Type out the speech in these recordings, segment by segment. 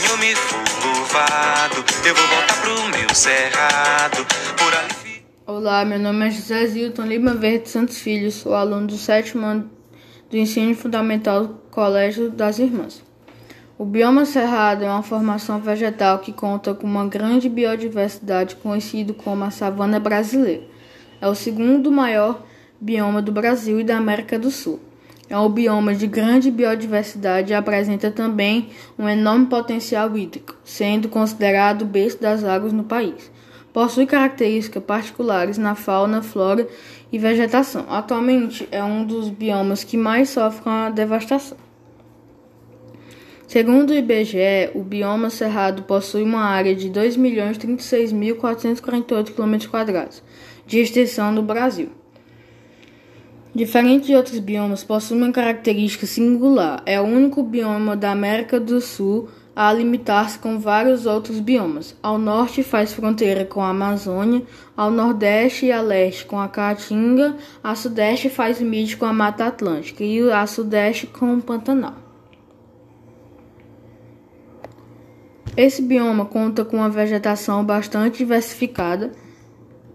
Tenho-me louvado, eu vou voltar pro meu cerrado. Por ali... Olá, meu nome é José Zilton Lima Verde Santos Filho, sou aluno do sétimo ano do ensino fundamental do Colégio das Irmãs. O bioma cerrado é uma formação vegetal que conta com uma grande biodiversidade conhecido como a savana brasileira. É o segundo maior bioma do Brasil e da América do Sul. É um bioma de grande biodiversidade e apresenta também um enorme potencial hídrico, sendo considerado o berço das águas no país. Possui características particulares na fauna, flora e vegetação. Atualmente é um dos biomas que mais sofre com a devastação. Segundo o IBGE, o bioma cerrado possui uma área de 2.036.448 km, de extensão no Brasil. Diferente de outros biomas, possui uma característica singular. É o único bioma da América do Sul a limitar-se com vários outros biomas. Ao norte faz fronteira com a Amazônia, ao nordeste e a leste com a Caatinga, a sudeste faz limite com a Mata Atlântica e a sudeste com o Pantanal. Esse bioma conta com uma vegetação bastante diversificada,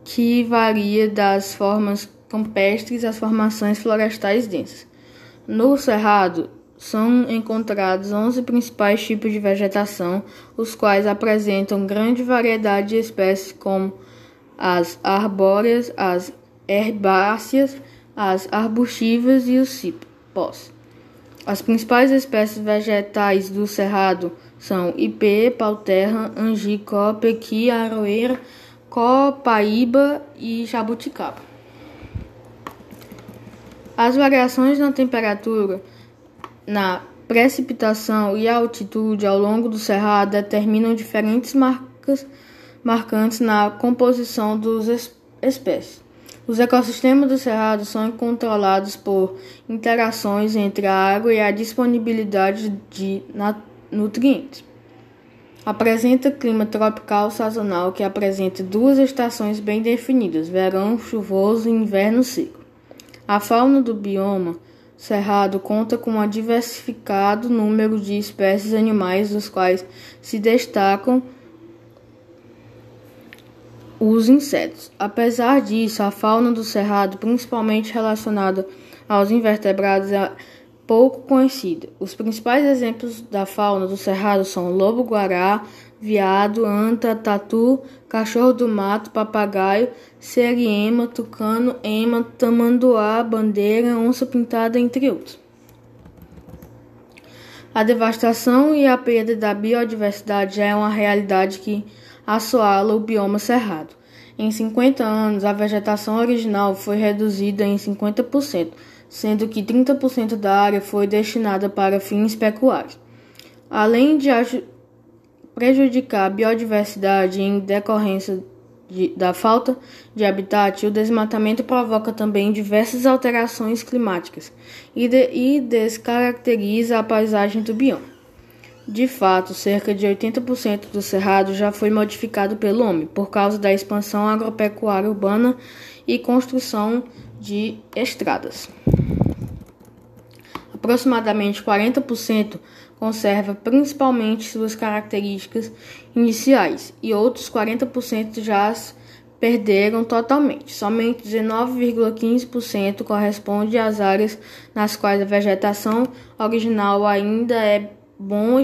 que varia das formas campestres às formações florestais densas. No Cerrado, são encontrados 11 principais tipos de vegetação, os quais apresentam grande variedade de espécies, como as arbóreas, as herbáceas, as arbustivas e os cipós. As principais espécies vegetais do cerrado são ipê, pau-terra, angicó, pequi, aroeira, copaíba e jabuticaba. As variações na temperatura na precipitação e altitude ao longo do cerrado determinam diferentes marcas marcantes na composição dos espécies. Os ecossistemas do cerrado são controlados por interações entre a água e a disponibilidade de nutrientes. Apresenta clima tropical sazonal que apresenta duas estações bem definidas: verão chuvoso e inverno seco. A fauna do bioma Cerrado conta com um diversificado número de espécies animais, dos quais se destacam os insetos. Apesar disso, a fauna do Cerrado, principalmente relacionada aos invertebrados, é pouco conhecida. Os principais exemplos da fauna do Cerrado são lobo-guará, viado, anta, tatu, cachorro do mato, papagaio, seriema, tucano, ema, tamanduá, bandeira, onça pintada, entre outros. A devastação e a perda da biodiversidade já é uma realidade que assoala o bioma cerrado. Em 50 anos, a vegetação original foi reduzida em 50%, sendo que 30% da área foi destinada para fins pecuários. Além de prejudicar a biodiversidade em decorrência de, da falta de habitat, o desmatamento provoca também diversas alterações climáticas e, de, e descaracteriza a paisagem do bioma. De fato, cerca de 80% do cerrado já foi modificado pelo homem por causa da expansão agropecuária urbana e construção de estradas. Aproximadamente 40% conserva principalmente suas características iniciais e outros 40% já as perderam totalmente. Somente 19,15% corresponde às áreas nas quais a vegetação original ainda é bom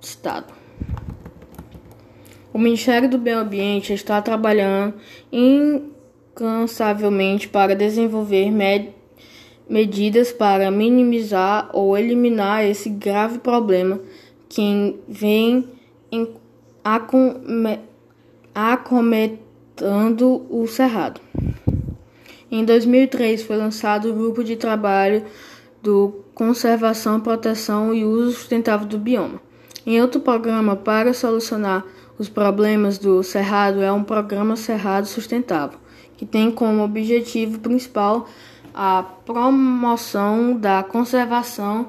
estado. O Ministério do Meio Ambiente está trabalhando incansavelmente para desenvolver medidas para minimizar ou eliminar esse grave problema que vem acometendo o Cerrado. Em 2003 foi lançado o Grupo de Trabalho do Conservação, Proteção e Uso Sustentável do Bioma. Em outro programa para solucionar os problemas do Cerrado é um programa Cerrado Sustentável, que tem como objetivo principal a promoção da conservação,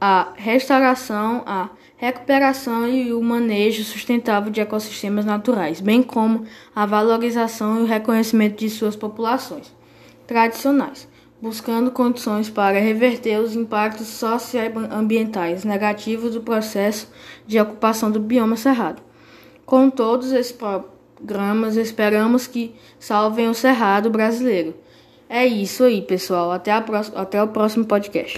a restauração, a recuperação e o manejo sustentável de ecossistemas naturais, bem como a valorização e o reconhecimento de suas populações tradicionais, buscando condições para reverter os impactos socioambientais negativos do processo de ocupação do bioma cerrado. Com todos esses gramas. Esperamos que salvem o cerrado brasileiro. É isso aí, pessoal. Até, a até o próximo podcast.